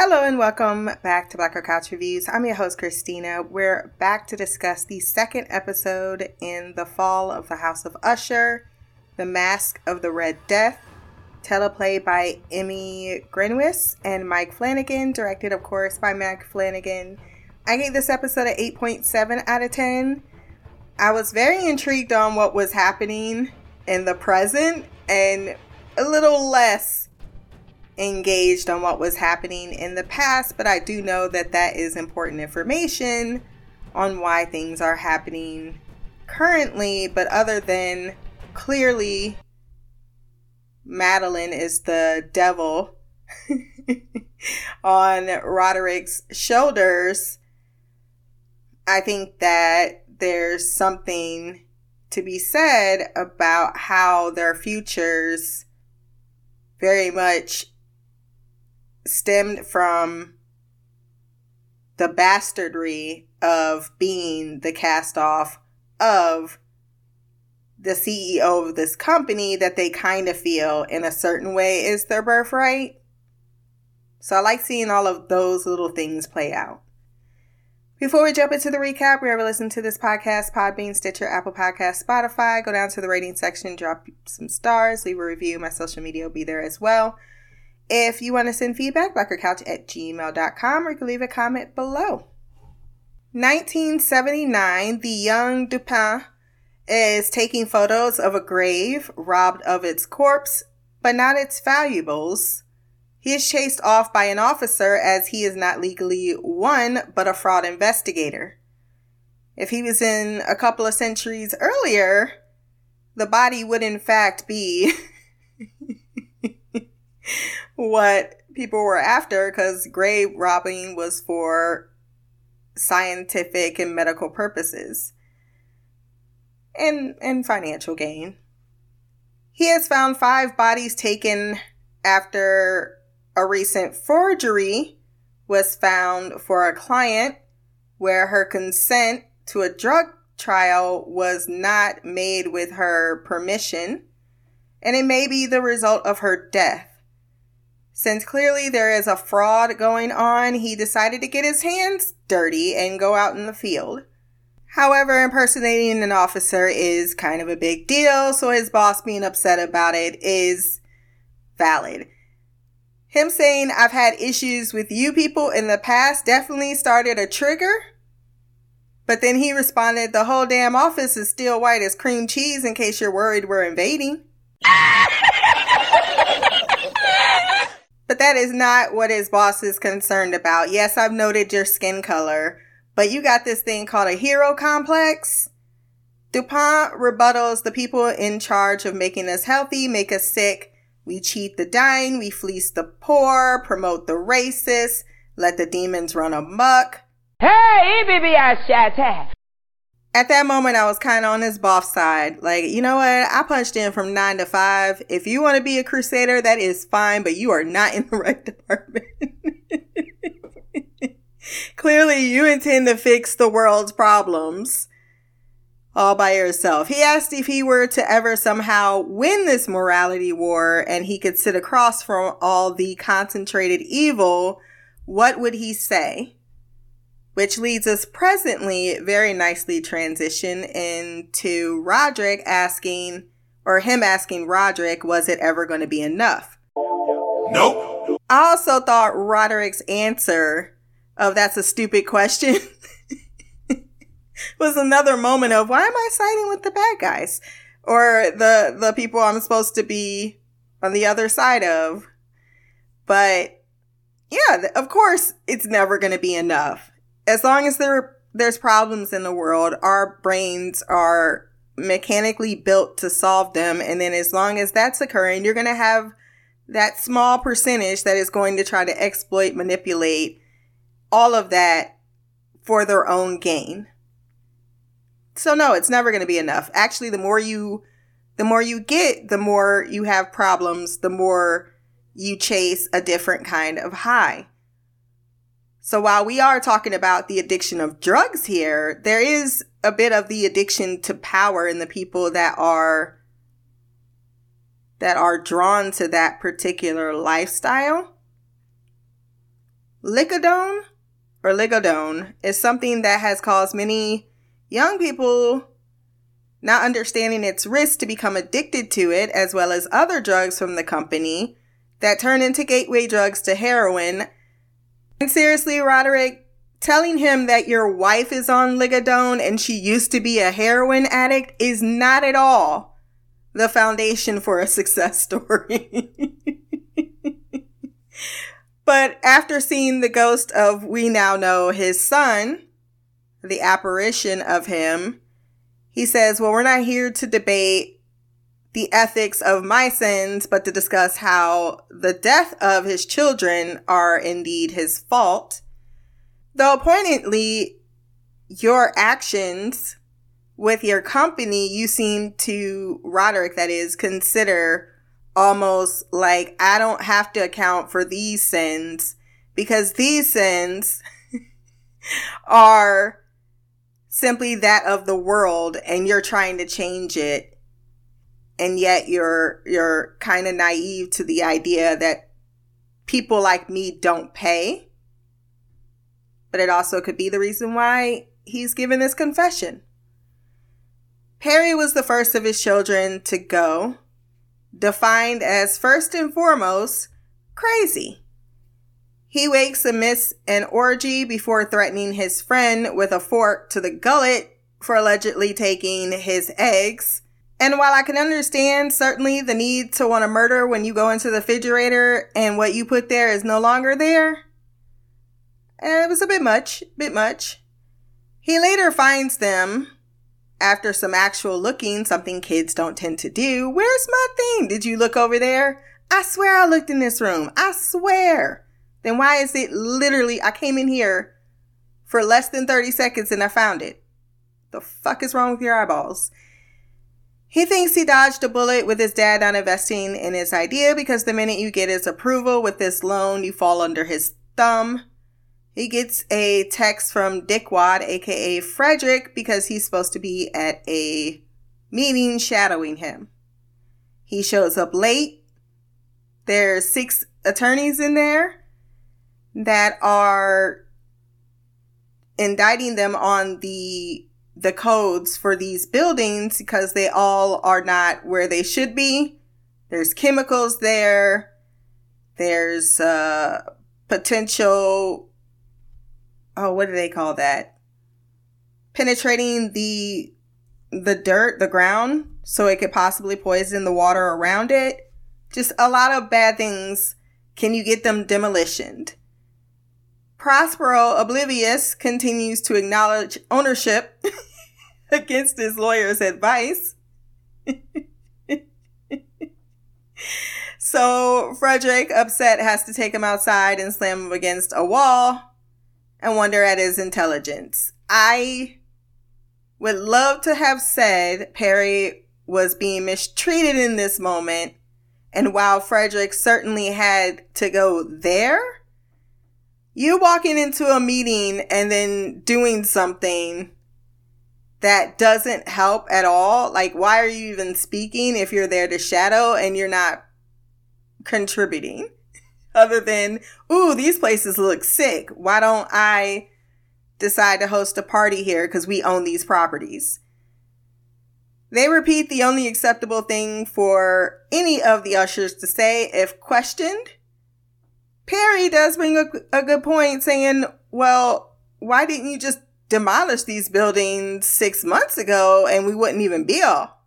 Hello and welcome back to Black Girl Couch Reviews. I'm your host, Christina. We're back to discuss the second episode in the fall of the House of Usher, The Masque of the Red Death, teleplay by Emmy Grinwis and Mike Flanagan, directed, of course, by Mike Flanagan. I gave this episode an 8.7 out of 10. I was very intrigued on what was happening in the present and a little less engaged on what was happening in the past, but I do know that that is important information on why things are happening currently. But other than clearly Madeline is the devil on Roderick's shoulders, I think that there's something to be said about how their futures very much stemmed from the bastardry of being the cast off of the CEO of this company that they kind of feel in a certain way is their birthright. So I like seeing all of those little things play out. Before we jump into the recap, wherever you listen to this podcast, Podbean, Stitcher, Apple Podcast, Spotify, go down to the rating section, drop some stars, leave a review. My social media will be there as well. If you want to send feedback, blackgirlcouch at gmail.com or you can leave a comment below. 1979, the young Dupin is taking photos of a grave robbed of its corpse, but not its valuables. He is chased off by an officer as he is not legally one, but a fraud investigator. If he was in a couple of centuries earlier, the body would in fact be what people were after because grave robbing was for scientific and medical purposes and, and financial gain. He has found five bodies taken after a recent forgery was found for a client where her consent to a drug trial was not made with her permission, and it may be the result of her death. Since clearly there is a fraud going on, he decided to get his hands dirty and go out in the field. However, impersonating an officer is kind of a big deal, so his boss being upset about it is valid. Him saying, I've had issues with you people in the past definitely started a trigger. But then he responded, the whole damn office is still white as cream cheese in case you're worried we're invading. but that is not what his boss is concerned about. Yes, I've noted your skin color, but you got this thing called a hero complex. Dupin rebuttals the people in charge of making us healthy, make us sick, we cheat the dying, we fleece the poor, promote the racist, let the demons run amok. Hey, BBI At that moment, I was kind of on his boss side. Like, you know what? I punched in from nine to five. If you want to be a crusader, that is fine, but you are not in the right department. Clearly, you intend to fix the world's problems all by yourself. He asked if he were to ever somehow win this morality war and he could sit across from all the concentrated evil, what would he say? Which leads us presently very nicely transition into Roderick asking, or him asking Roderick, was it ever going to be enough? Nope. I also thought Roderick's answer of that's a stupid question was another moment of why am I siding with the bad guys or the the people I'm supposed to be on the other side of. But yeah, of course it's never going to be enough. As long as there there's problems in the world, our brains are mechanically built to solve them and then as long as that's occurring, you're going to have that small percentage that is going to try to exploit, manipulate all of that for their own gain. So no, it's never going to be enough. Actually, the more you the more you get, the more you have problems, the more you chase a different kind of high. So while we are talking about the addiction of drugs here, there is a bit of the addiction to power in the people that are that are drawn to that particular lifestyle. Ligodone or ligodone is something that has caused many young people not understanding its risk to become addicted to it, as well as other drugs from the company that turn into gateway drugs to heroin. And seriously, Roderick, telling him that your wife is on ligodone and she used to be a heroin addict is not at all the foundation for a success story. but after seeing the ghost of we now know his son, the apparition of him, he says, Well, we're not here to debate the ethics of my sins, but to discuss how the death of his children are indeed his fault. Though poignantly, your actions with your company, you seem to, Roderick, that is, consider almost like I don't have to account for these sins because these sins are simply that of the world and you're trying to change it and yet you're you're kind of naive to the idea that people like me don't pay but it also could be the reason why he's given this confession Perry was the first of his children to go, defined as first and foremost crazy. He wakes amidst an orgy before threatening his friend with a fork to the gullet for allegedly taking his eggs. And while I can understand certainly the need to want to murder when you go into the refrigerator and what you put there is no longer there, eh, it was a bit much, bit much. He later finds them after some actual looking, something kids don't tend to do. Where's my thing? Did you look over there? I swear I looked in this room. I swear. Then why is it literally, I came in here for less than 30 seconds and I found it? The fuck is wrong with your eyeballs? He thinks he dodged a bullet with his dad not investing in his idea because the minute you get his approval with this loan, you fall under his thumb. He gets a text from Dickwad, aka Frederick, because he's supposed to be at a meeting shadowing him. He shows up late. There's six attorneys in there that are indicting them on the the codes for these buildings because they all are not where they should be. There's chemicals there. There's uh, potential oh, what do they call that? Penetrating the the dirt, the ground, so it could possibly poison the water around it. Just a lot of bad things. Can you get them demolitioned? Prospero, oblivious, continues to acknowledge ownership against his lawyer's advice. so Frederick, upset, has to take him outside and slam him against a wall and wonder at his intelligence. I would love to have said Perry was being mistreated in this moment. And while Frederick certainly had to go there, you walking into a meeting and then doing something that doesn't help at all. Like, why are you even speaking if you're there to shadow and you're not contributing? other than, ooh, these places look sick. Why don't I decide to host a party here because we own these properties? They repeat the only acceptable thing for any of the ushers to say if questioned. Perry does bring a, a good point saying, well, why didn't you just demolish these buildings six months ago and we wouldn't even be all?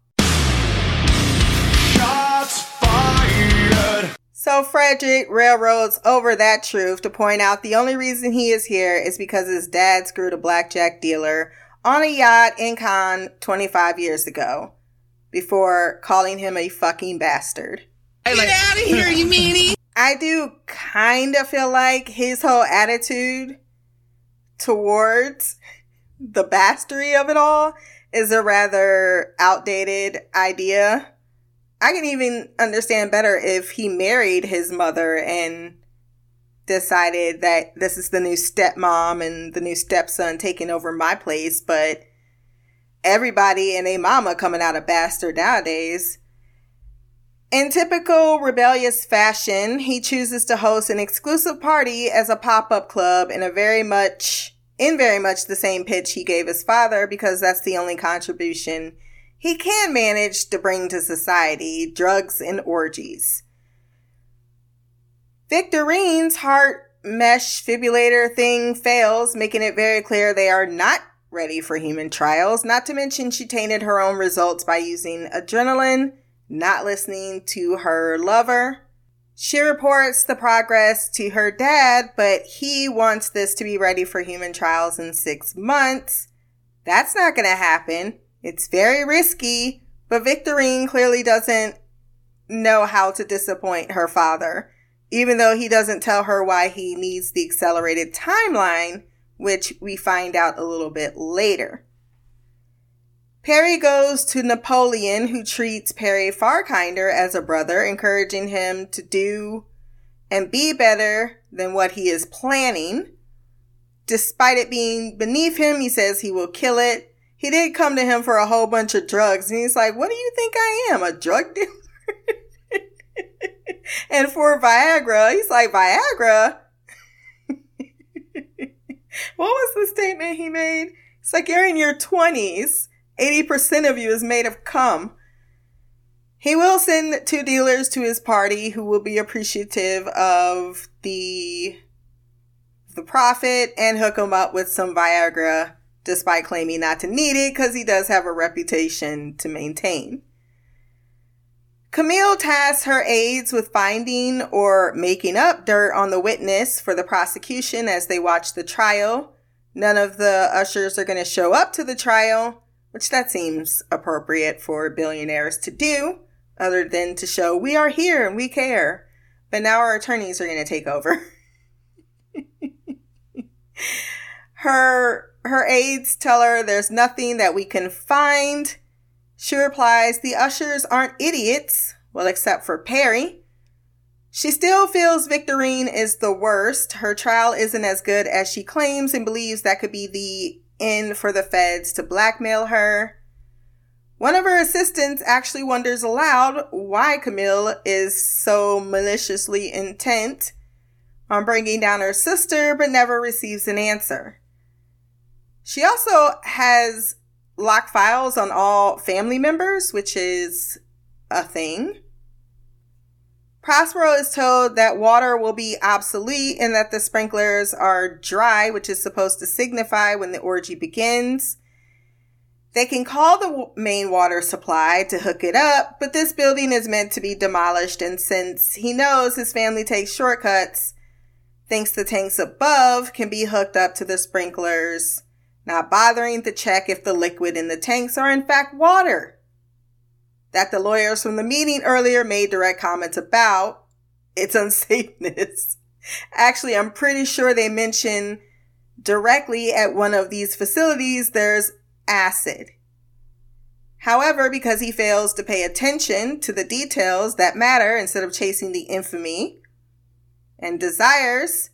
So Frederick railroads over that truth to point out the only reason he is here is because his dad screwed a blackjack dealer on a yacht in Cannes 25 years ago before calling him a fucking bastard. Get out of here, you meanie! I do kind of feel like his whole attitude towards the bastardy of it all is a rather outdated idea I can even understand better if he married his mother and decided that this is the new stepmom and the new stepson taking over my place, but everybody and a mama coming out a bastard nowadays. In typical rebellious fashion, he chooses to host an exclusive party as a pop-up club in a very much in very much the same pitch he gave his father because that's the only contribution he can manage to bring to society, drugs and orgies. Victorine's heart mesh fibrillator thing fails, making it very clear they are not ready for human trials. Not to mention she tainted her own results by using adrenaline not listening to her lover. She reports the progress to her dad, but he wants this to be ready for human trials in six months. That's not going to happen. It's very risky, but Victorine clearly doesn't know how to disappoint her father, even though he doesn't tell her why he needs the accelerated timeline, which we find out a little bit later. Perry goes to Napoleon, who treats Perry far kinder as a brother, encouraging him to do and be better than what he is planning. Despite it being beneath him, he says he will kill it. He did come to him for a whole bunch of drugs, and he's like, What do you think I am? A drug dealer? and for Viagra, he's like, Viagra? what was the statement he made? It's like, You're in your 20s 80% of you is made of cum. He will send two dealers to his party who will be appreciative of the the profit and hook him up with some Viagra despite claiming not to need it because he does have a reputation to maintain. Camille tasks her aides with finding or making up dirt on the witness for the prosecution as they watch the trial. None of the ushers are going to show up to the trial, which that seems appropriate for billionaires to do, other than to show we are here and we care. But now our attorneys are going to take over. her her aides tell her there's nothing that we can find. She replies, "The ushers aren't idiots, well except for Perry." She still feels Victorine is the worst. Her trial isn't as good as she claims and believes that could be the in for the feds to blackmail her. One of her assistants actually wonders aloud why Camille is so maliciously intent on bringing down her sister, but never receives an answer. She also has locked files on all family members, which is a thing. Prospero is told that water will be obsolete and that the sprinklers are dry, which is supposed to signify when the orgy begins. They can call the main water supply to hook it up, but this building is meant to be demolished, and since he knows his family takes shortcuts, thinks the tanks above can be hooked up to the sprinklers, not bothering to check if the liquid in the tanks are in fact water that the lawyers from the meeting earlier made direct comments about its unsafeness. Actually, I'm pretty sure they mention directly at one of these facilities there's acid. However, because he fails to pay attention to the details that matter instead of chasing the infamy and desires,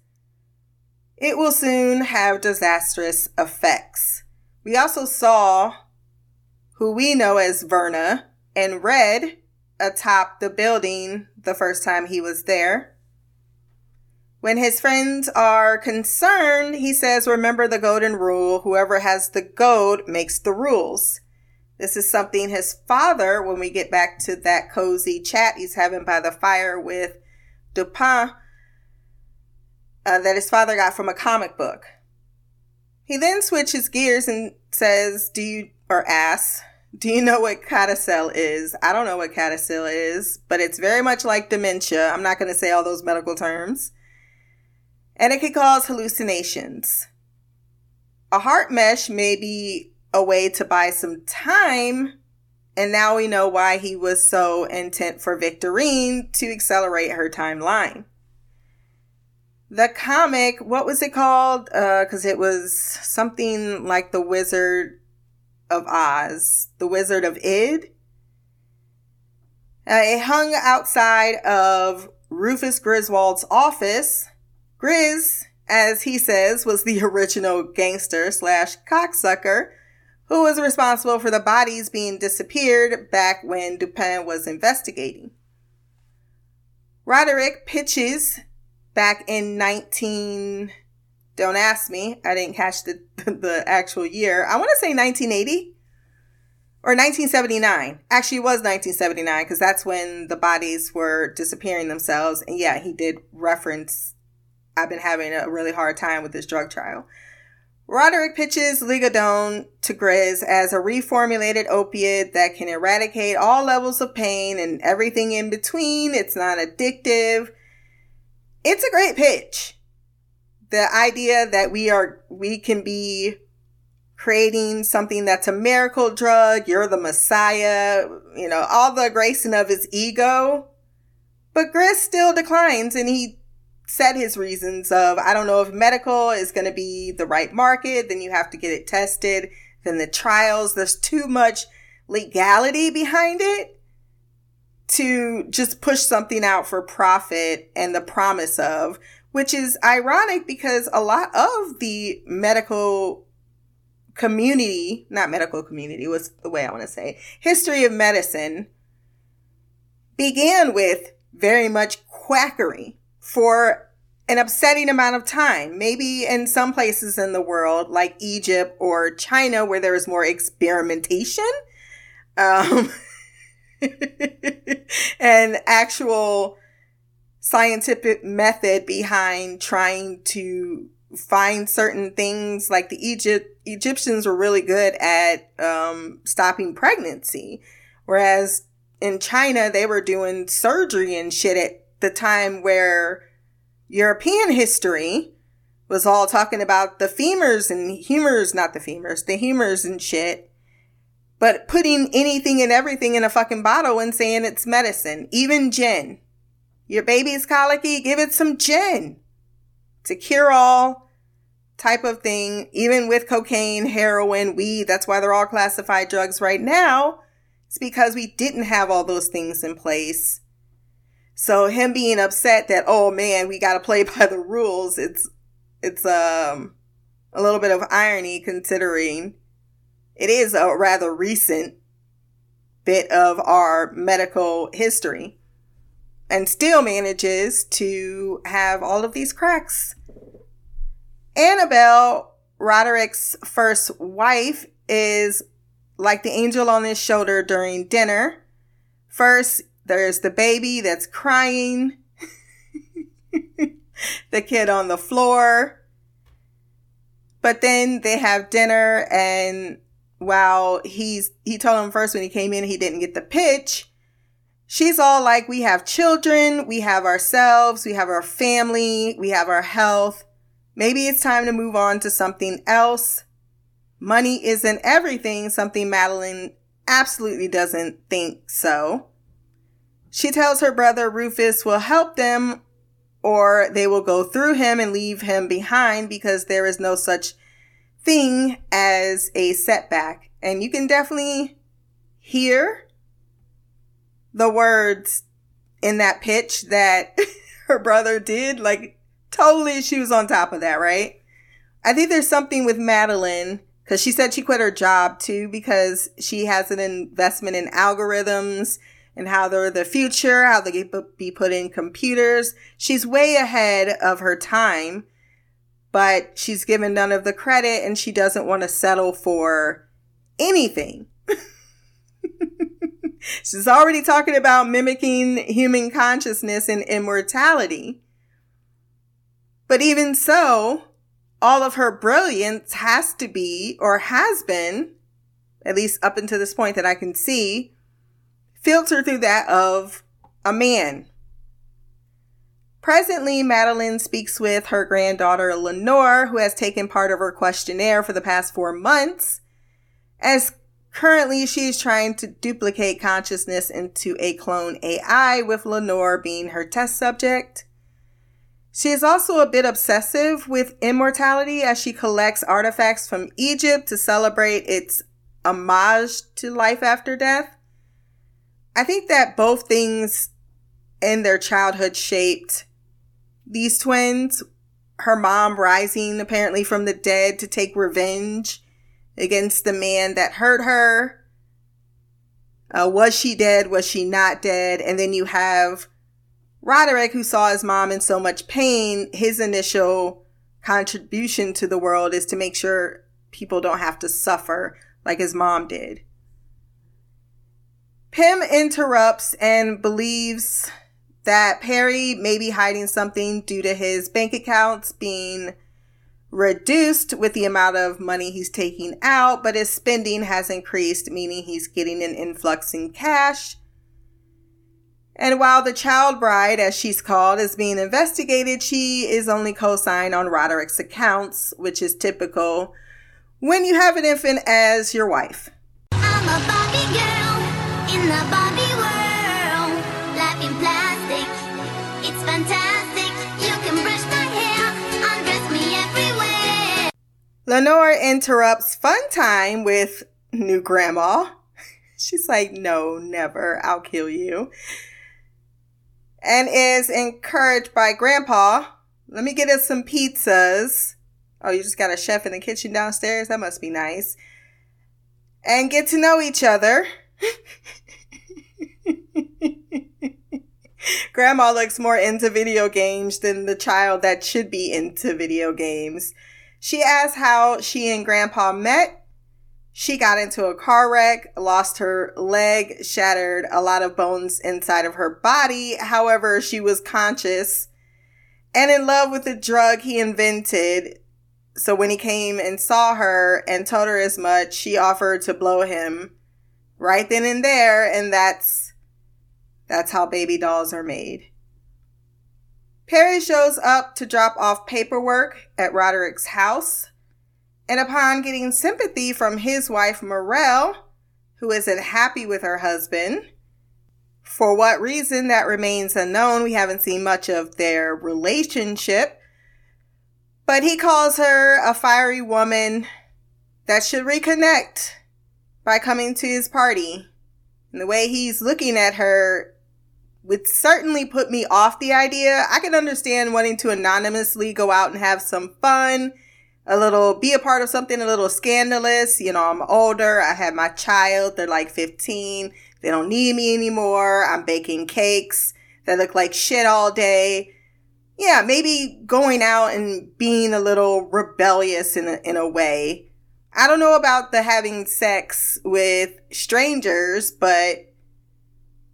it will soon have disastrous effects. We also saw who we know as Verna and red atop the building the first time he was there. When his friends are concerned, he says, Remember the golden rule whoever has the gold makes the rules. This is something his father, when we get back to that cozy chat he's having by the fire with Dupin, uh, that his father got from a comic book. He then switches gears and says, Do you, or asks, do you know what CADASIL is? I don't know what CADASIL is, but it's very much like dementia. I'm not going to say all those medical terms. And it can cause hallucinations. A heart mesh may be a way to buy some time. And now we know why he was so intent for Victorine to accelerate her timeline. The comic, what was it called? Because uh, it was something like The Wizard of Oz, The Wizard of Id. Uh, it hung outside of Rufus Griswold's office. Grizz, as he says, was the original gangster slash cocksucker who was responsible for the bodies being disappeared back when Dupin was investigating. Roderick pitches back in 19 don't ask me. I didn't catch the the actual year. I want to say 1980 or 1979. Actually, it was 1979 because that's when the bodies were disappearing themselves. And yeah, he did reference I've been having a really hard time with this drug trial. Roderick pitches Ligodone to Grizz as a reformulated opiate that can eradicate all levels of pain and everything in between. It's not addictive. It's a great pitch. The idea that we are, we can be creating something that's a miracle drug. You're the messiah, you know, all the gracing of his ego. But Grizz still declines and he said his reasons of I don't know if medical is going to be the right market, then you have to get it tested, then the trials, there's too much legality behind it to just push something out for profit and the promise of, which is ironic because a lot of the medical community, not medical community, was the way I want to say, history of medicine began with very much quackery for an upsetting amount of time. Maybe in some places in the world, like Egypt or China, where there is more experimentation um, and actual scientific method behind trying to find certain things. Like the Egypt Egyptians were really good at um, stopping pregnancy, whereas in China they were doing surgery and shit at the time where European history was all talking about the femurs and humors, not the femurs, the humors and shit. But putting anything and everything in a fucking bottle and saying it's medicine, even gin. Your baby's colicky, give it some gin. To cure all type of thing, even with cocaine, heroin, weed. That's why they're all classified drugs right now. It's because we didn't have all those things in place so him being upset that oh man, we got to play by the rules. It's it's um a little bit of irony considering it is a rather recent bit of our medical history and still manages to have all of these cracks. Annabelle, Roderick's first wife, is like the angel on his shoulder during dinner. First, there's the baby that's crying. the kid on the floor. But then they have dinner and while he's he told him first when he came in he didn't get the pitch. She's all like, we have children, we have ourselves, we have our family, we have our health. Maybe it's time to move on to something else. Money isn't everything, something Madeline absolutely doesn't think so. She tells her brother Rufus will help them or they will go through him and leave him behind because there is no such thing as a setback. And you can definitely hear the words in that pitch that her brother did. Like, totally, she was on top of that, right? I think there's something with Madeline because she said she quit her job too because she has an investment in algorithms and how they're the future, how they be put in computers. She's way ahead of her time, but she's given none of the credit and she doesn't want to settle for anything. She's already talking about mimicking human consciousness and immortality. But even so, all of her brilliance has to be, or has been, at least up until this point that I can see, filtered through that of a man. Presently, Madeline speaks with her granddaughter Lenore, who has taken part of her questionnaire for the past four months, as currently she is trying to duplicate consciousness into a clone AI, with Lenore being her test subject. She is also a bit obsessive with immortality as she collects artifacts from Egypt to celebrate its homage to life after death. I think that both things in their childhood shaped these twins. Her mom rising apparently from the dead to take revenge against the man that hurt her. Uh, was she dead? Was she not dead? And then you have Roderick, who saw his mom in so much pain, his initial contribution to the world is to make sure people don't have to suffer like his mom did. Pym interrupts and believes that Perry may be hiding something due to his bank accounts being reduced with the amount of money he's taking out, but his spending has increased, meaning he's getting an influx in cash. And while the child bride, as she's called, is being investigated, she is only co signed on Roderick's accounts, which is typical when you have an infant as your wife. Lenore interrupts fun time with new grandma. She's like, no, never. I'll kill you. And is encouraged by grandpa. Let me get us some pizzas. Oh, you just got a chef in the kitchen downstairs? That must be nice. And get to know each other. Grandma looks more into video games than the child that should be into video games. She asks how she and Grandpa met. She got into a car wreck, lost her leg, shattered a lot of bones inside of her body. However, she was conscious and in love with the drug he invented so when he came and saw her and told her as much, she offered to blow him right then and there, and that's that's how baby dolls are made. Perry shows up to drop off paperwork at Roderick's house, and upon getting sympathy from his wife Morelle, who isn't happy with her husband, for what reason that remains unknown, we haven't seen much of their relationship. But he calls her a fiery woman that should reconnect by coming to his party. And the way he's looking at her would certainly put me off the idea. I can understand wanting to anonymously go out and have some fun, a little, be a part of something a little scandalous. You know, I'm older. I have my child. They're like 15. They don't need me anymore. I'm baking cakes that look like shit all day yeah, maybe going out and being a little rebellious in a, in a way. I don't know about the having sex with strangers, but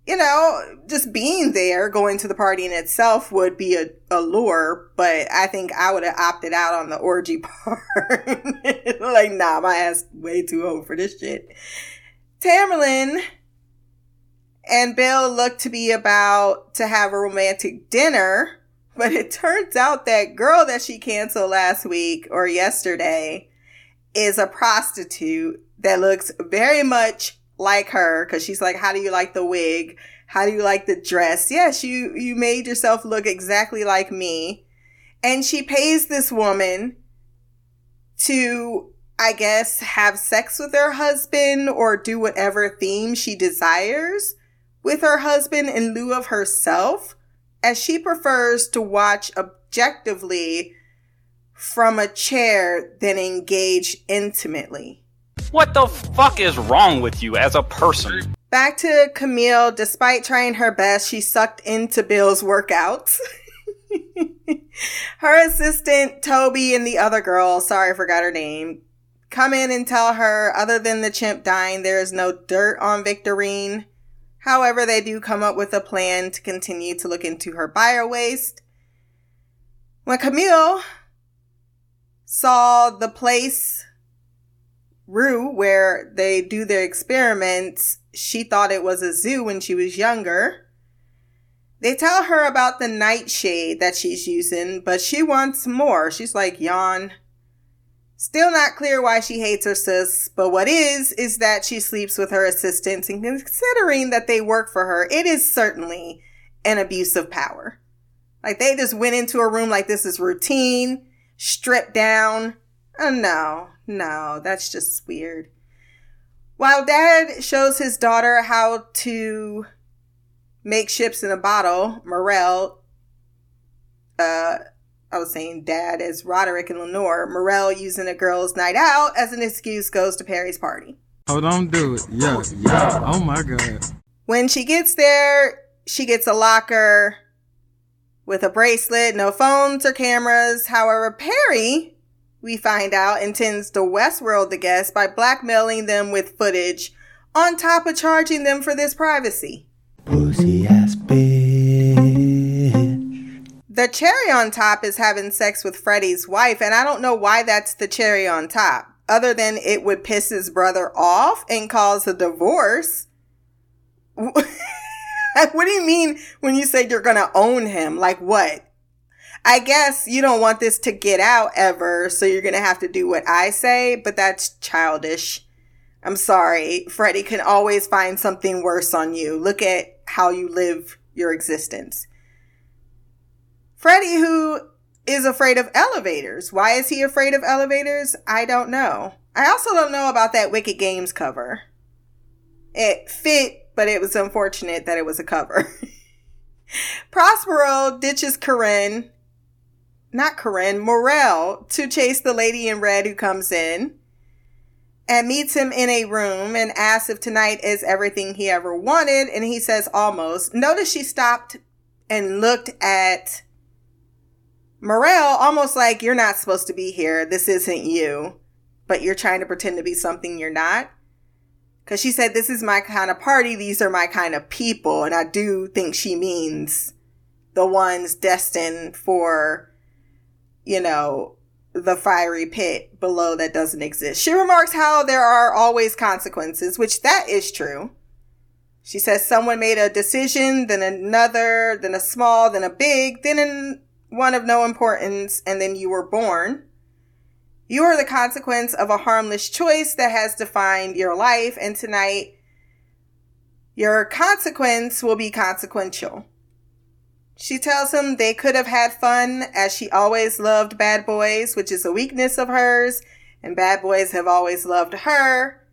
you know, just being there, going to the party in itself would be a, a lure, but I think I would have opted out on the orgy part. like, nah, my ass way too old for this shit. Tamerlane and Bill look to be about to have a romantic dinner but it turns out that girl that she canceled last week or yesterday is a prostitute that looks very much like her because she's like, How do you like the wig? How do you like the dress? Yes, you, you made yourself look exactly like me. And she pays this woman to, I guess, have sex with her husband or do whatever theme she desires with her husband in lieu of herself as she prefers to watch objectively from a chair than engage intimately. What the fuck is wrong with you as a person? Back to Camille, despite trying her best, she sucked into Bill's workouts. her assistant, Toby, and the other girl, sorry I forgot her name, come in and tell her, other than the chimp dying, there is no dirt on Victorine. However, they do come up with a plan to continue to look into her bio waste. When Camille saw the place, Rue, where they do their experiments, she thought it was a zoo when she was younger. They tell her about the nightshade that she's using, but she wants more. She's like, yawn. Still not clear why she hates her sis, but what is, is that she sleeps with her assistants, and considering that they work for her, it is certainly an abuse of power. Like they just went into a room like this is routine, stripped down. Oh no, no, that's just weird. While dad shows his daughter how to make ships in a bottle, Morelle, uh, I was saying dad as Roderick and Lenore, Morelle using a girl's night out as an excuse goes to Perry's party. Oh, don't do it. Yeah, yeah. Oh my God. When she gets there, she gets a locker with a bracelet, no phones or cameras. However, Perry, we find out, intends to Westworld the guests by blackmailing them with footage on top of charging them for this privacy. Pussy ass bitch. The cherry on top is having sex with Freddie's wife, and I don't know why that's the cherry on top, other than it would piss his brother off and cause a divorce. what do you mean when you say you're gonna own him? Like what? I guess you don't want this to get out ever, so you're gonna have to do what I say, but that's childish. I'm sorry. Freddie can always find something worse on you. Look at how you live your existence. Freddie, who is afraid of elevators. Why is he afraid of elevators? I don't know. I also don't know about that Wicked Games cover. It fit, but it was unfortunate that it was a cover. Prospero ditches Corinne, not Corinne, Morelle, to chase the lady in red who comes in and meets him in a room and asks if tonight is everything he ever wanted. And he says almost. Notice she stopped and looked at Morelle almost like you're not supposed to be here. This isn't you, but you're trying to pretend to be something you're not. Cause she said, this is my kind of party. These are my kind of people. And I do think she means the ones destined for, you know, the fiery pit below that doesn't exist. She remarks how there are always consequences, which that is true. She says someone made a decision, then another, then a small, then a big, then one of no importance, and then you were born. You are the consequence of a harmless choice that has defined your life, and tonight your consequence will be consequential. She tells him they could have had fun as she always loved bad boys, which is a weakness of hers, and bad boys have always loved her.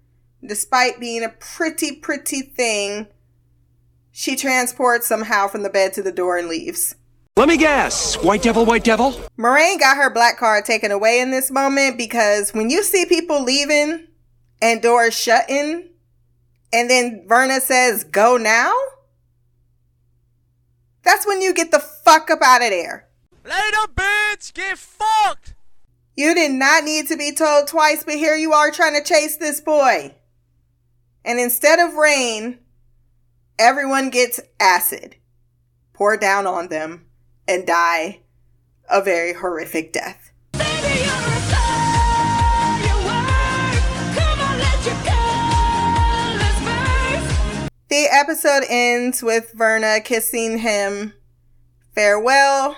Despite being a pretty, pretty thing, she transports somehow from the bed to the door and leaves. Let me guess. White devil, white devil? Moraine got her black card taken away in this moment because when you see people leaving and doors shutting, and then Verna says, go now, that's when you get the fuck up out of there. Later, bitch! Get fucked! You did not need to be told twice, but here you are trying to chase this boy. And instead of rain, everyone gets acid poured down on them and die a very horrific death. The episode ends with Verna kissing him farewell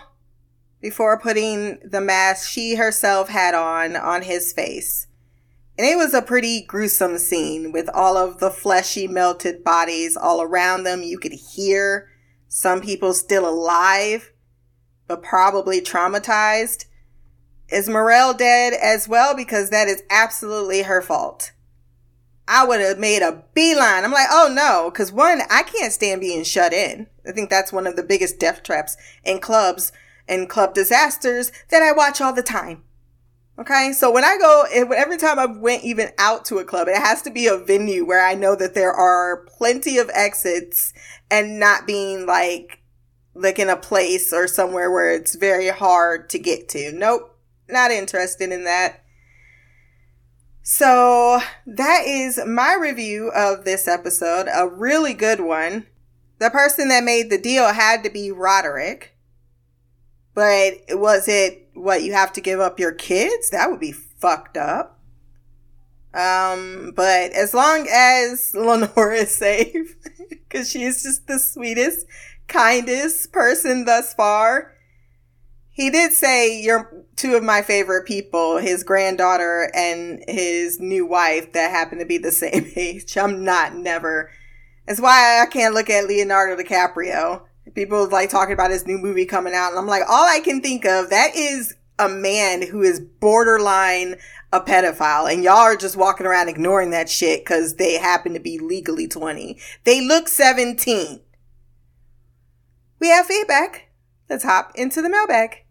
before putting the mask she herself had on on his face. And it was a pretty gruesome scene with all of the fleshy melted bodies all around them. You could hear some people still alive, but probably traumatized. Is Morelle dead as well? Because that is absolutely her fault. I would have made a beeline. I'm like, oh no, because one, I can't stand being shut in. I think that's one of the biggest death traps in clubs and club disasters that I watch all the time. Okay, so when I go, every time I went even out to a club, it has to be a venue where I know that there are plenty of exits and not being like, like in a place or somewhere where it's very hard to get to. Nope, not interested in that. So that is my review of this episode, a really good one. The person that made the deal had to be Roderick. But was it what you have to give up your kids? That would be fucked up. Um, but as long as Lenora is safe, because she is just the sweetest, kindest person thus far, he did say you're two of my favorite people, his granddaughter and his new wife that happen to be the same age. I'm not never. That's why I can't look at Leonardo DiCaprio. People like talking about his new movie coming out and I'm like, all I can think of, that is a man who is borderline a pedophile and y'all are just walking around ignoring that shit because they happen to be legally 20. They look 17. We have feedback. Let's hop into the mailbag.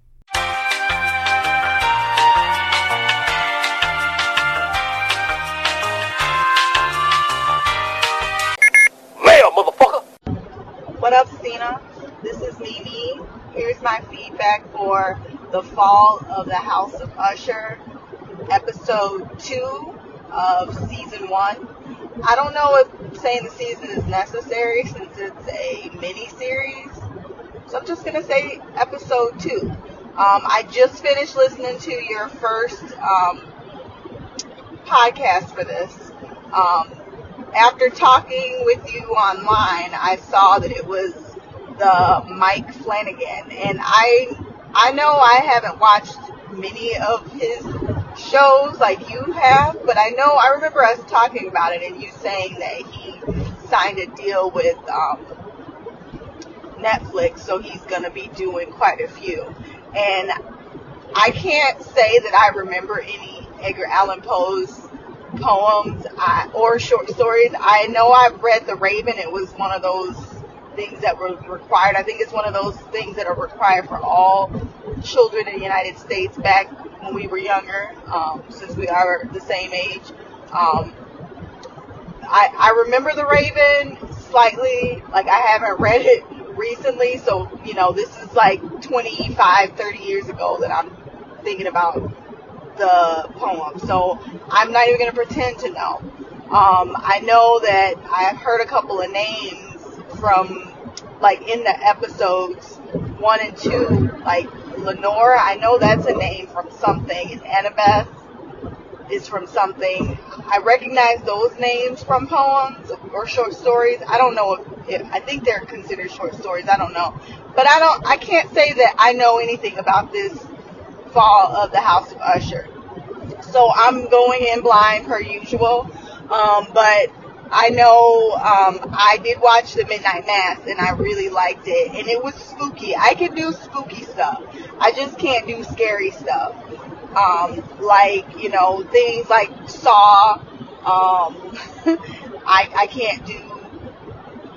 What up, Cena? This is Mimi. Here's my feedback for The Fall of the House of Usher, episode 2 of season 1. I don't know if saying the season is necessary since it's a mini series. So I'm just to say episode 2. Um, I just finished listening to your first um, podcast for this. Um, after talking with you online, I saw that it was the Mike Flanagan, and I I know I haven't watched many of his shows like you have, but I know I remember us talking about it and you saying that he signed a deal with um, Netflix, so he's going to be doing quite a few. And I can't say that I remember any Edgar Allan Poe's poems I, or short stories. I know I've read The Raven. It was one of those things that were required. I think it's one of those things that are required for all children in the United States back when we were younger, um, since we are the same age. Um, I, I remember The Raven slightly. Like, I haven't read it recently, so, you know, this is like 25, 30 years ago that I'm thinking about the poem. So I'm not even going to pretend to know. Um, I know that I've heard a couple of names from, like, in the episodes one and two, like Lenore. I know that's a name from something, and Annabeth is from something. I recognize those names from poems or short stories. I don't know if, if I think they're considered short stories. I don't know, but I don't. I can't say that I know anything about this fall of the House of Usher. So I'm going in blind per usual. Um, but I know um, I did watch the Midnight Mass and I really liked it, and it was spooky. I can do spooky stuff. I just can't do scary stuff. Um, like you know things like Saw. Um, I I can't do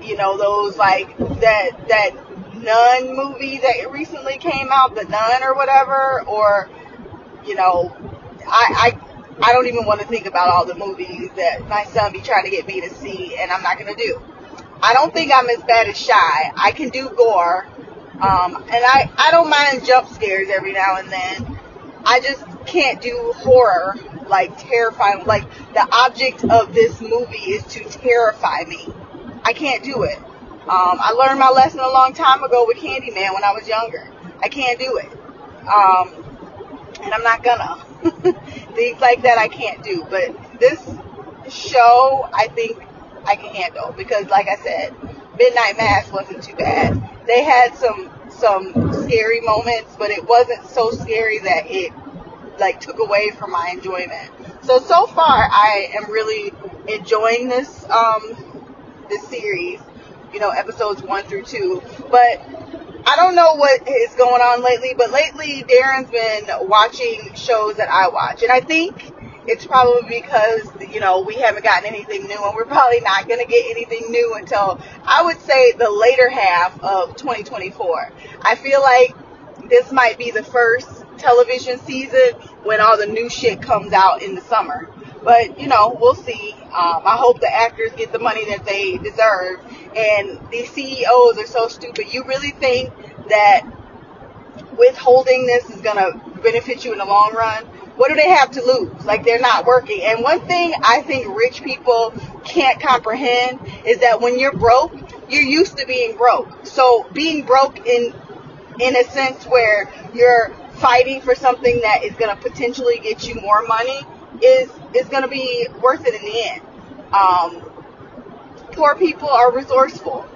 you know those like that that Nun movie that recently came out, the Nun or whatever, or you know, I I I don't even want to think about all the movies that my son be trying to get me to see, and I'm not gonna do. I don't think I'm as bad as Shy. I can do gore, um, and I I don't mind jump scares every now and then. I just can't do horror like terrifying. Like the object of this movie is to terrify me. I can't do it. Um, I learned my lesson a long time ago with Candyman when I was younger. I can't do it. Um, and I'm not gonna. Things like that I can't do. But this show, I think I can handle because, like I said, Midnight Mass wasn't too bad. They had some some scary moments, but it wasn't so scary that it like took away from my enjoyment. So so far, I am really enjoying this um this series. You know, episodes one through two, but I don't know what is going on lately, but lately Darren's been watching shows that I watch. And I think it's probably because, you know, we haven't gotten anything new and we're probably not going to get anything new until I would say the later half of 2024. I feel like this might be the first television season when all the new shit comes out in the summer. But, you know, we'll see. Um, I hope the actors get the money that they deserve. And these CEOs are so stupid. You really think that withholding this is going to benefit you in the long run? What do they have to lose? Like they're not working. And one thing I think rich people can't comprehend is that when you're broke, you're used to being broke. So being broke in in a sense where you're fighting for something that is going to potentially get you more money is is going to be worth it in the end. Um, poor people are resourceful.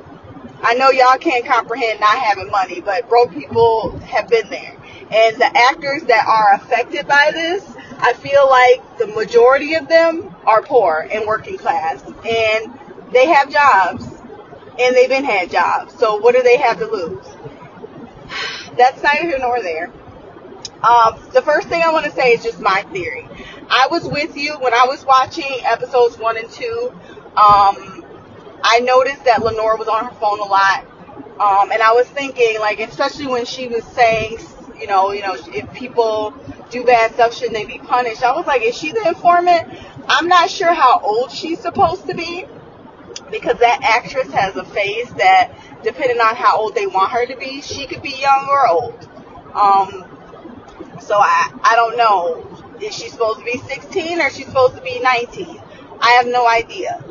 I know y'all can't comprehend not having money, but broke people have been there. And the actors that are affected by this, I feel like the majority of them are poor and working class. And they have jobs. And they've been had jobs. So what do they have to lose? That's neither here nor there. Um, the first thing I want to say is just my theory. I was with you when I was watching episodes one and two. Um, I noticed that Lenore was on her phone a lot, um, and I was thinking, like, especially when she was saying, you know, you know, if people do bad stuff, shouldn't they be punished? I was like, is she the informant? I'm not sure how old she's supposed to be, because that actress has a face that, depending on how old they want her to be, she could be young or old. Um, so I, I don't know. Is she supposed to be 16 or is she supposed to be 19? I have no idea.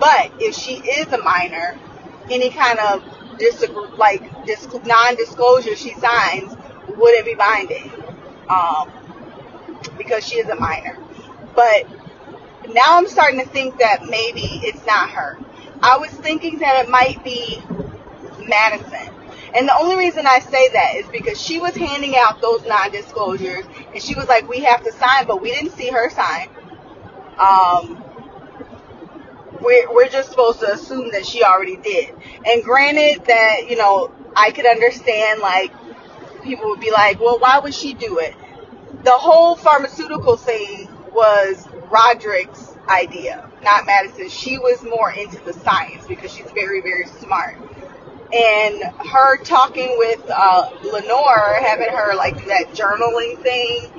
But if she is a minor, any kind of like dis- non-disclosure she signs wouldn't be binding um, because she is a minor. But now I'm starting to think that maybe it's not her. I was thinking that it might be Madison. And the only reason I say that is because she was handing out those non-disclosures, and she was like, "We have to sign," but we didn't see her sign. Um, we're we're just supposed to assume that she already did. And granted that you know I could understand like people would be like, "Well, why would she do it?" The whole pharmaceutical thing was Roderick's idea, not Madison. She was more into the science because she's very very smart and her talking with uh, Lenore, having her like that journaling thing,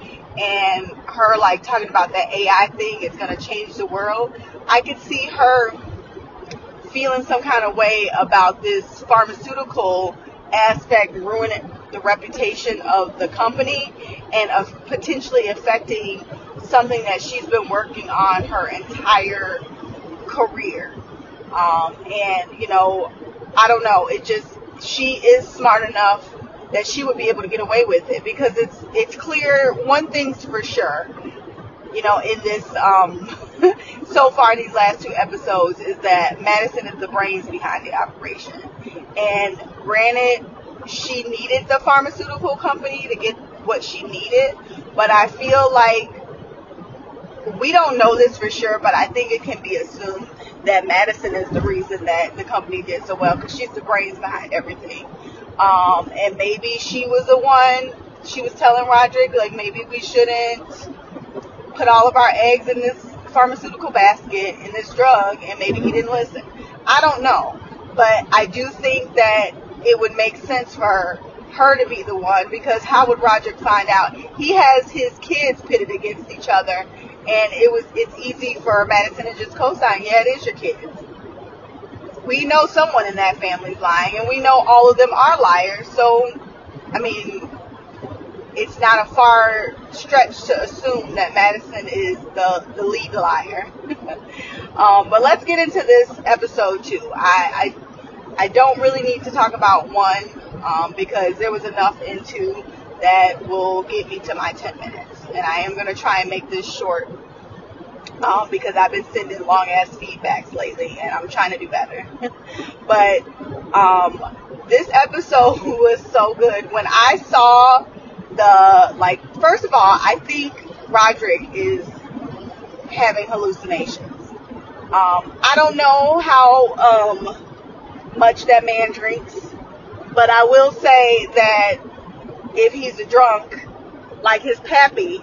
and her like talking about that AI thing is gonna change the world. I could see her feeling some kind of way about this pharmaceutical aspect ruining the reputation of the company and of potentially affecting something that she's been working on her entire career. Um, and you know, I don't know. It just she is smart enough that she would be able to get away with it because it's it's clear one thing's for sure. You know, in this um, so far in these last two episodes is that Madison is the brains behind the operation. And granted, she needed the pharmaceutical company to get what she needed, but I feel like we don't know this for sure, but I think it can be assumed that Madison is the reason that the company did so well because she's the brains behind everything. Um, and maybe she was the one. She was telling Roderick like maybe we shouldn't put all of our eggs in this pharmaceutical basket in this drug, and maybe he didn't listen. I don't know, but I do think that it would make sense for her, her to be the one because how would Roderick find out? He has his kids pitted against each other and it was it's easy for Madison to just co-sign. Yeah, it is your kids. We know someone in that family's lying, and we know all of them are liars. So, I mean, it's not a far stretch to assume that Madison is the the lead liar. um, but let's get into this episode too. I, I I don't really need to talk about one um, because there was enough into that will get me to my 10 minutes and I am going to try and make this short um, because I've been sending long ass feedbacks lately, and I'm trying to do better. but um, this episode was so good. When I saw the like, first of all, I think Roderick is having hallucinations. Um, I don't know how um, much that man drinks, but I will say that if he's a drunk, like his pappy,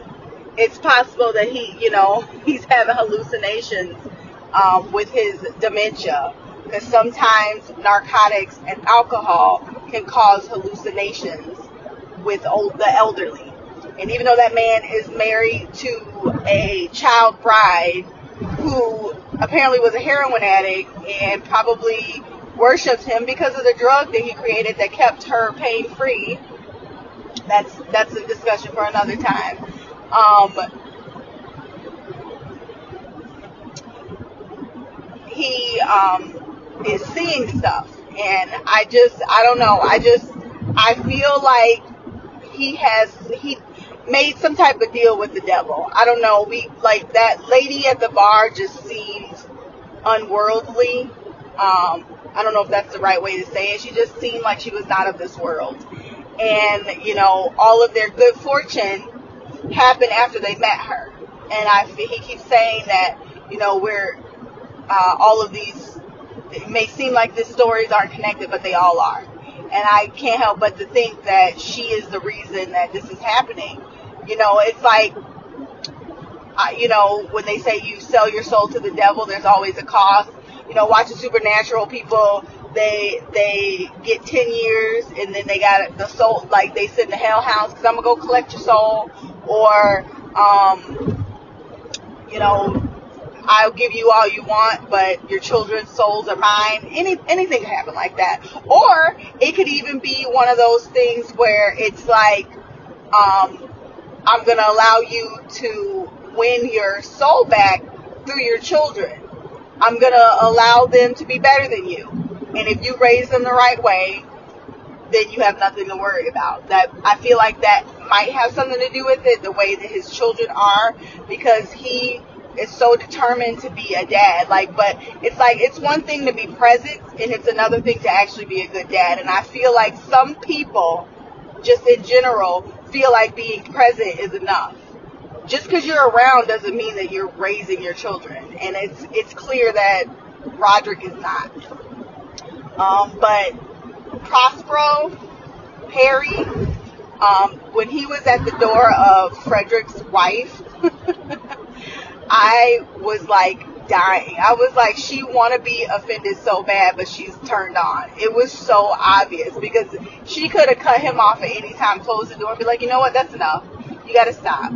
it's possible that he, you know, he's having hallucinations um, with his dementia. Because sometimes narcotics and alcohol can cause hallucinations with old, the elderly. And even though that man is married to a child bride who apparently was a heroin addict and probably worships him because of the drug that he created that kept her pain free that's that's a discussion for another time. Um, he um, is seeing stuff, and I just I don't know. I just I feel like he has he made some type of deal with the devil. I don't know. We like that lady at the bar just seems unworldly. Um, I don't know if that's the right way to say it. She just seemed like she was not of this world and you know all of their good fortune happened after they met her. And I he keeps saying that you know we're uh, all of these. It may seem like these stories aren't connected, but they all are. And I can't help but to think that she is the reason that this is happening. You know, it's like, uh, you know, when they say you sell your soul to the devil, there's always a cost. You know, watching Supernatural, people they they get 10 years and then they got the soul like they in the hell house because i'm gonna go collect your soul or um you know I'll give you all you want, but your children's souls are mine. Any anything can happen like that. Or it could even be one of those things where it's like, um, I'm gonna allow you to win your soul back through your children. I'm gonna allow them to be better than you. And if you raise them the right way, then you have nothing to worry about. That I feel like that might have something to do with it, the way that his children are, because he is so determined to be a dad. Like, but it's like it's one thing to be present, and it's another thing to actually be a good dad. And I feel like some people, just in general, feel like being present is enough. Just because you're around doesn't mean that you're raising your children, and it's it's clear that Roderick is not. Um, but Prospero, Perry, um, when he was at the door of Frederick's wife, I was like dying. I was like, she want to be offended so bad, but she's turned on. It was so obvious because she could have cut him off at any time, closed the door, and be like, you know what, that's enough. You got to stop.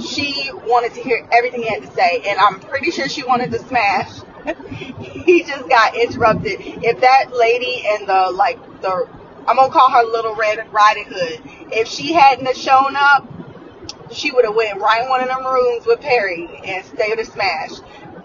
She wanted to hear everything he had to say, and I'm pretty sure she wanted to smash. he just got interrupted. If that lady and the like the I'm gonna call her Little Red Riding Hood. If she hadn't have shown up, she would have went right in one of them rooms with Perry and stayed to smash.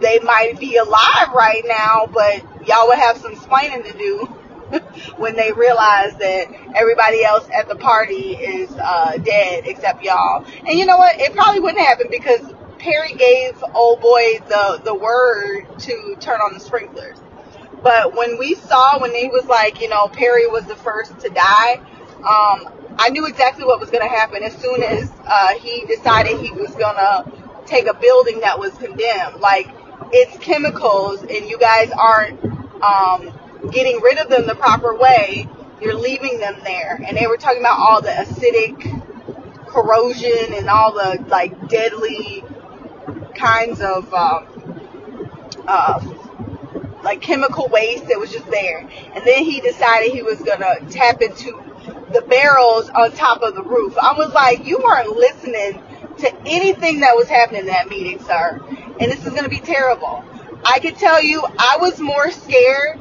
They might be alive right now, but y'all would have some explaining to do when they realize that everybody else at the party is uh, dead except y'all. And you know what? It probably wouldn't happen because Perry gave old boy the the word to turn on the sprinklers. But when we saw when he was like, you know, Perry was the first to die, um, I knew exactly what was going to happen as soon as uh, he decided he was going to take a building that was condemned. Like, it's chemicals, and you guys aren't um, getting rid of them the proper way. You're leaving them there. And they were talking about all the acidic corrosion and all the, like, deadly kinds of um, uh, like chemical waste that was just there. And then he decided he was gonna tap into the barrels on top of the roof. I was like, you weren't listening to anything that was happening in that meeting, sir. And this is gonna be terrible. I can tell you, I was more scared,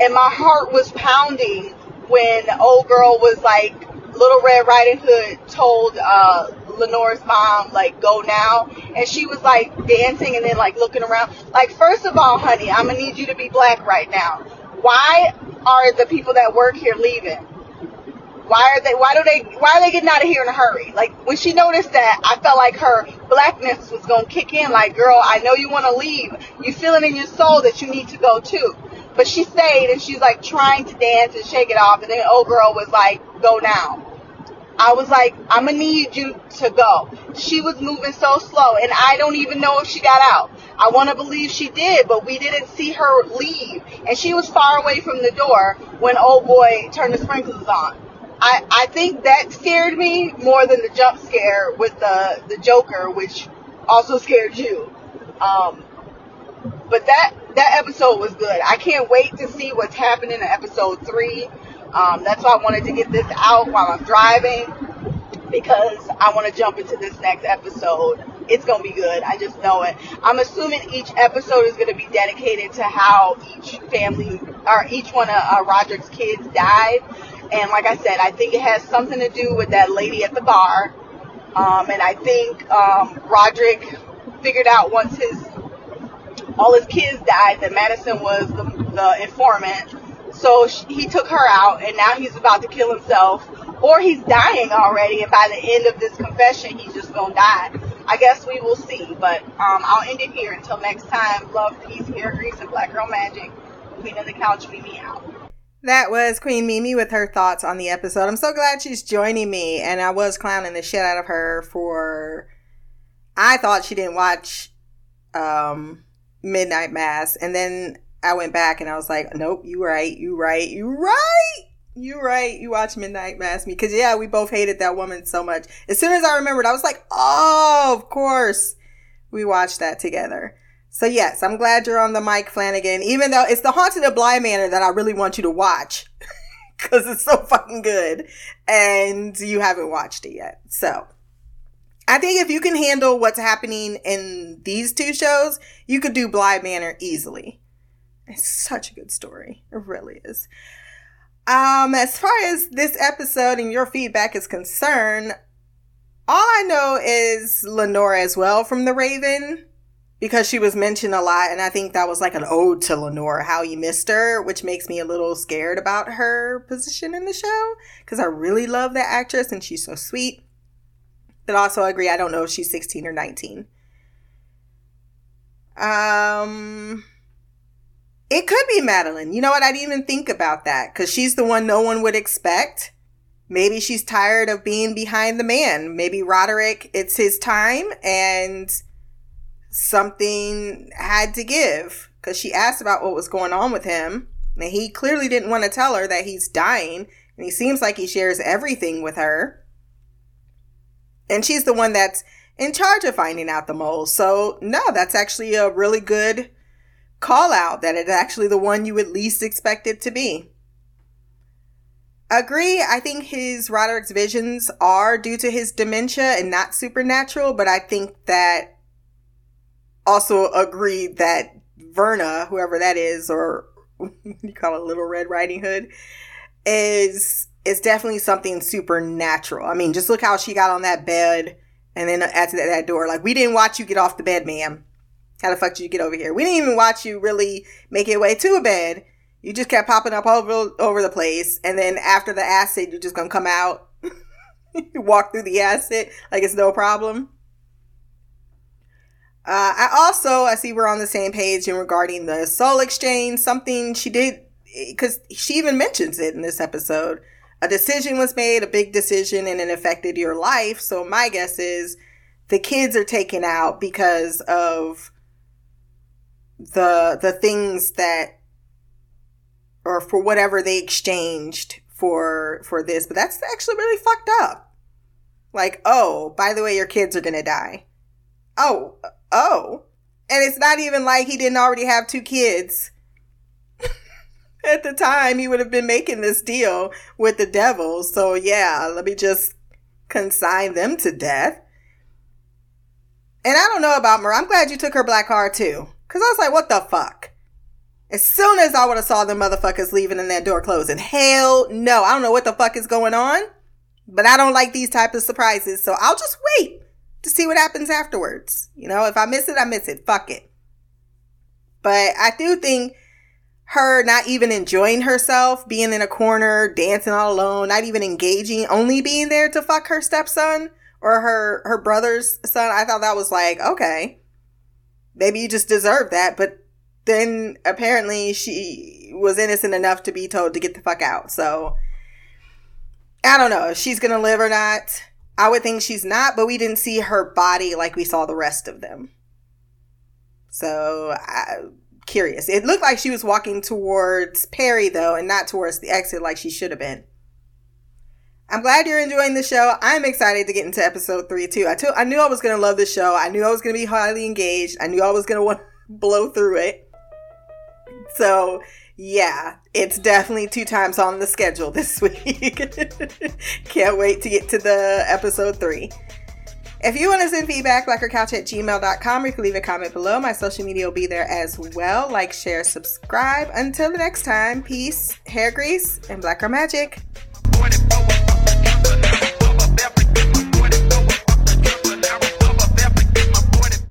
and my heart was pounding when the old girl was like, Little Red Riding Hood told uh, Lenore's mom, like, go now. And she was like dancing and then like looking around. Like, first of all, honey, I'm gonna need you to be black right now. Why are the people that work here leaving? Why are they, why do they, why are they getting out of here in a hurry? Like, when she noticed that, I felt like her blackness was gonna kick in. Like, girl, I know you wanna leave. You feel it in your soul that you need to go too. But she stayed and she's like trying to dance and shake it off. And then old girl was like, go now. I was like, I'm gonna need you to go. She was moving so slow, and I don't even know if she got out. I want to believe she did, but we didn't see her leave, and she was far away from the door when old boy turned the sprinklers on. I, I think that scared me more than the jump scare with the, the Joker, which also scared you. Um, but that, that episode was good. I can't wait to see what's happening in episode three. Um, that's why I wanted to get this out while I'm driving because I want to jump into this next episode. It's going to be good. I just know it. I'm assuming each episode is going to be dedicated to how each family or each one of uh, Roderick's kids died. And like I said, I think it has something to do with that lady at the bar. Um, and I think um, Roderick figured out once his all his kids died that Madison was the, the informant so he took her out, and now he's about to kill himself, or he's dying already. And by the end of this confession, he's just gonna die. I guess we will see. But um, I'll end it here. Until next time, love, peace, hair grease, and black girl magic. Queen of the couch, Mimi out. That was Queen Mimi with her thoughts on the episode. I'm so glad she's joining me, and I was clowning the shit out of her for. I thought she didn't watch um, Midnight Mass, and then I went back and I was like, nope, you right, you right, you right. You right. You watch Midnight Mass me because yeah, we both hated that woman so much. As soon as I remembered, I was like, oh, of course, we watched that together. So yes, I'm glad you're on the mic, Flanagan. Even though it's the Haunting of Bly Manor that I really want you to watch because it's so fucking good, and you haven't watched it yet. So I think if you can handle what's happening in these two shows, you could do Bly Manor easily. It's such a good story. It really is. Um, as far as this episode and your feedback is concerned, all I know is Lenore as well from The Raven because she was mentioned a lot, and I think that was like an ode to Lenore, how you missed her, which makes me a little scared about her position in the show because I really love that actress and she's so sweet. But also I agree, I don't know if she's 16 or 19. Um, it could be Madeline. You know what? I didn't even think about that because she's the one no one would expect. Maybe she's tired of being behind the man. Maybe Roderick, it's his time and something had to give because she asked about what was going on with him. And he clearly didn't want to tell her that he's dying. And he seems like he shares everything with her. And she's the one that's in charge of finding out the mole. So, no, that's actually a really good call out that it's actually the one you would least expect it to be. Agree, I think his Roderick's visions are due to his dementia and not supernatural, but I think that also agree that Verna, whoever that is, or you call it Little Red Riding Hood, is is definitely something supernatural. I mean, just look how she got on that bed and then at that door. Like, we didn't watch you get off the bed, ma'am. How the fuck did you get over here? We didn't even watch you really make your way to a bed. You just kept popping up over, over the place. And then after the acid, you're just to come out, walk through the acid like it's no problem. Uh, I also, I see we're on the same page in regarding the soul exchange, something she did, because she even mentions it in this episode. A decision was made, a big decision, and it affected your life. So my guess is the kids are taken out because of the the things that or for whatever they exchanged for for this but that's actually really fucked up. Like oh by the way your kids are gonna die. Oh oh. And it's not even like he didn't already have two kids. At the time he would have been making this deal with the devil. So yeah let me just consign them to death. And i don't know about Mer. i'm glad you took her black card too because I was like, what the fuck? As soon as I would have saw the motherfuckers leaving and that door closing, hell no. I don't know what the fuck is going on, but I don't like these type of surprises. So I'll just wait to see what happens afterwards. You know, if I miss it, I miss it. Fuck it. But I do think her not even enjoying herself, being in a corner, dancing all alone, not even engaging, only being there to fuck her stepson or her her brother's son. I thought that was like, okay maybe you just deserve that. But then apparently she was innocent enough to be told to get the fuck out. So I don't know if she's gonna live or not. I would think she's not, but we didn't see her body like we saw the rest of them. So I, curious. It looked like she was walking towards Perry though, and not towards the exit like she should have been. I'm glad you're enjoying the show. I'm excited to get into episode three too. I told, I knew I was gonna love the show. I knew I was gonna be highly engaged. I knew I was gonna want to blow through it. So yeah, it's definitely two times on the schedule this week. Can't wait to get to the episode three. If you want to send feedback, blackgirlcouch at gmail.com, or you can leave a comment below. My social media will be there as well. Like, share, subscribe. Until the next time, peace, hair grease, and black girl magic.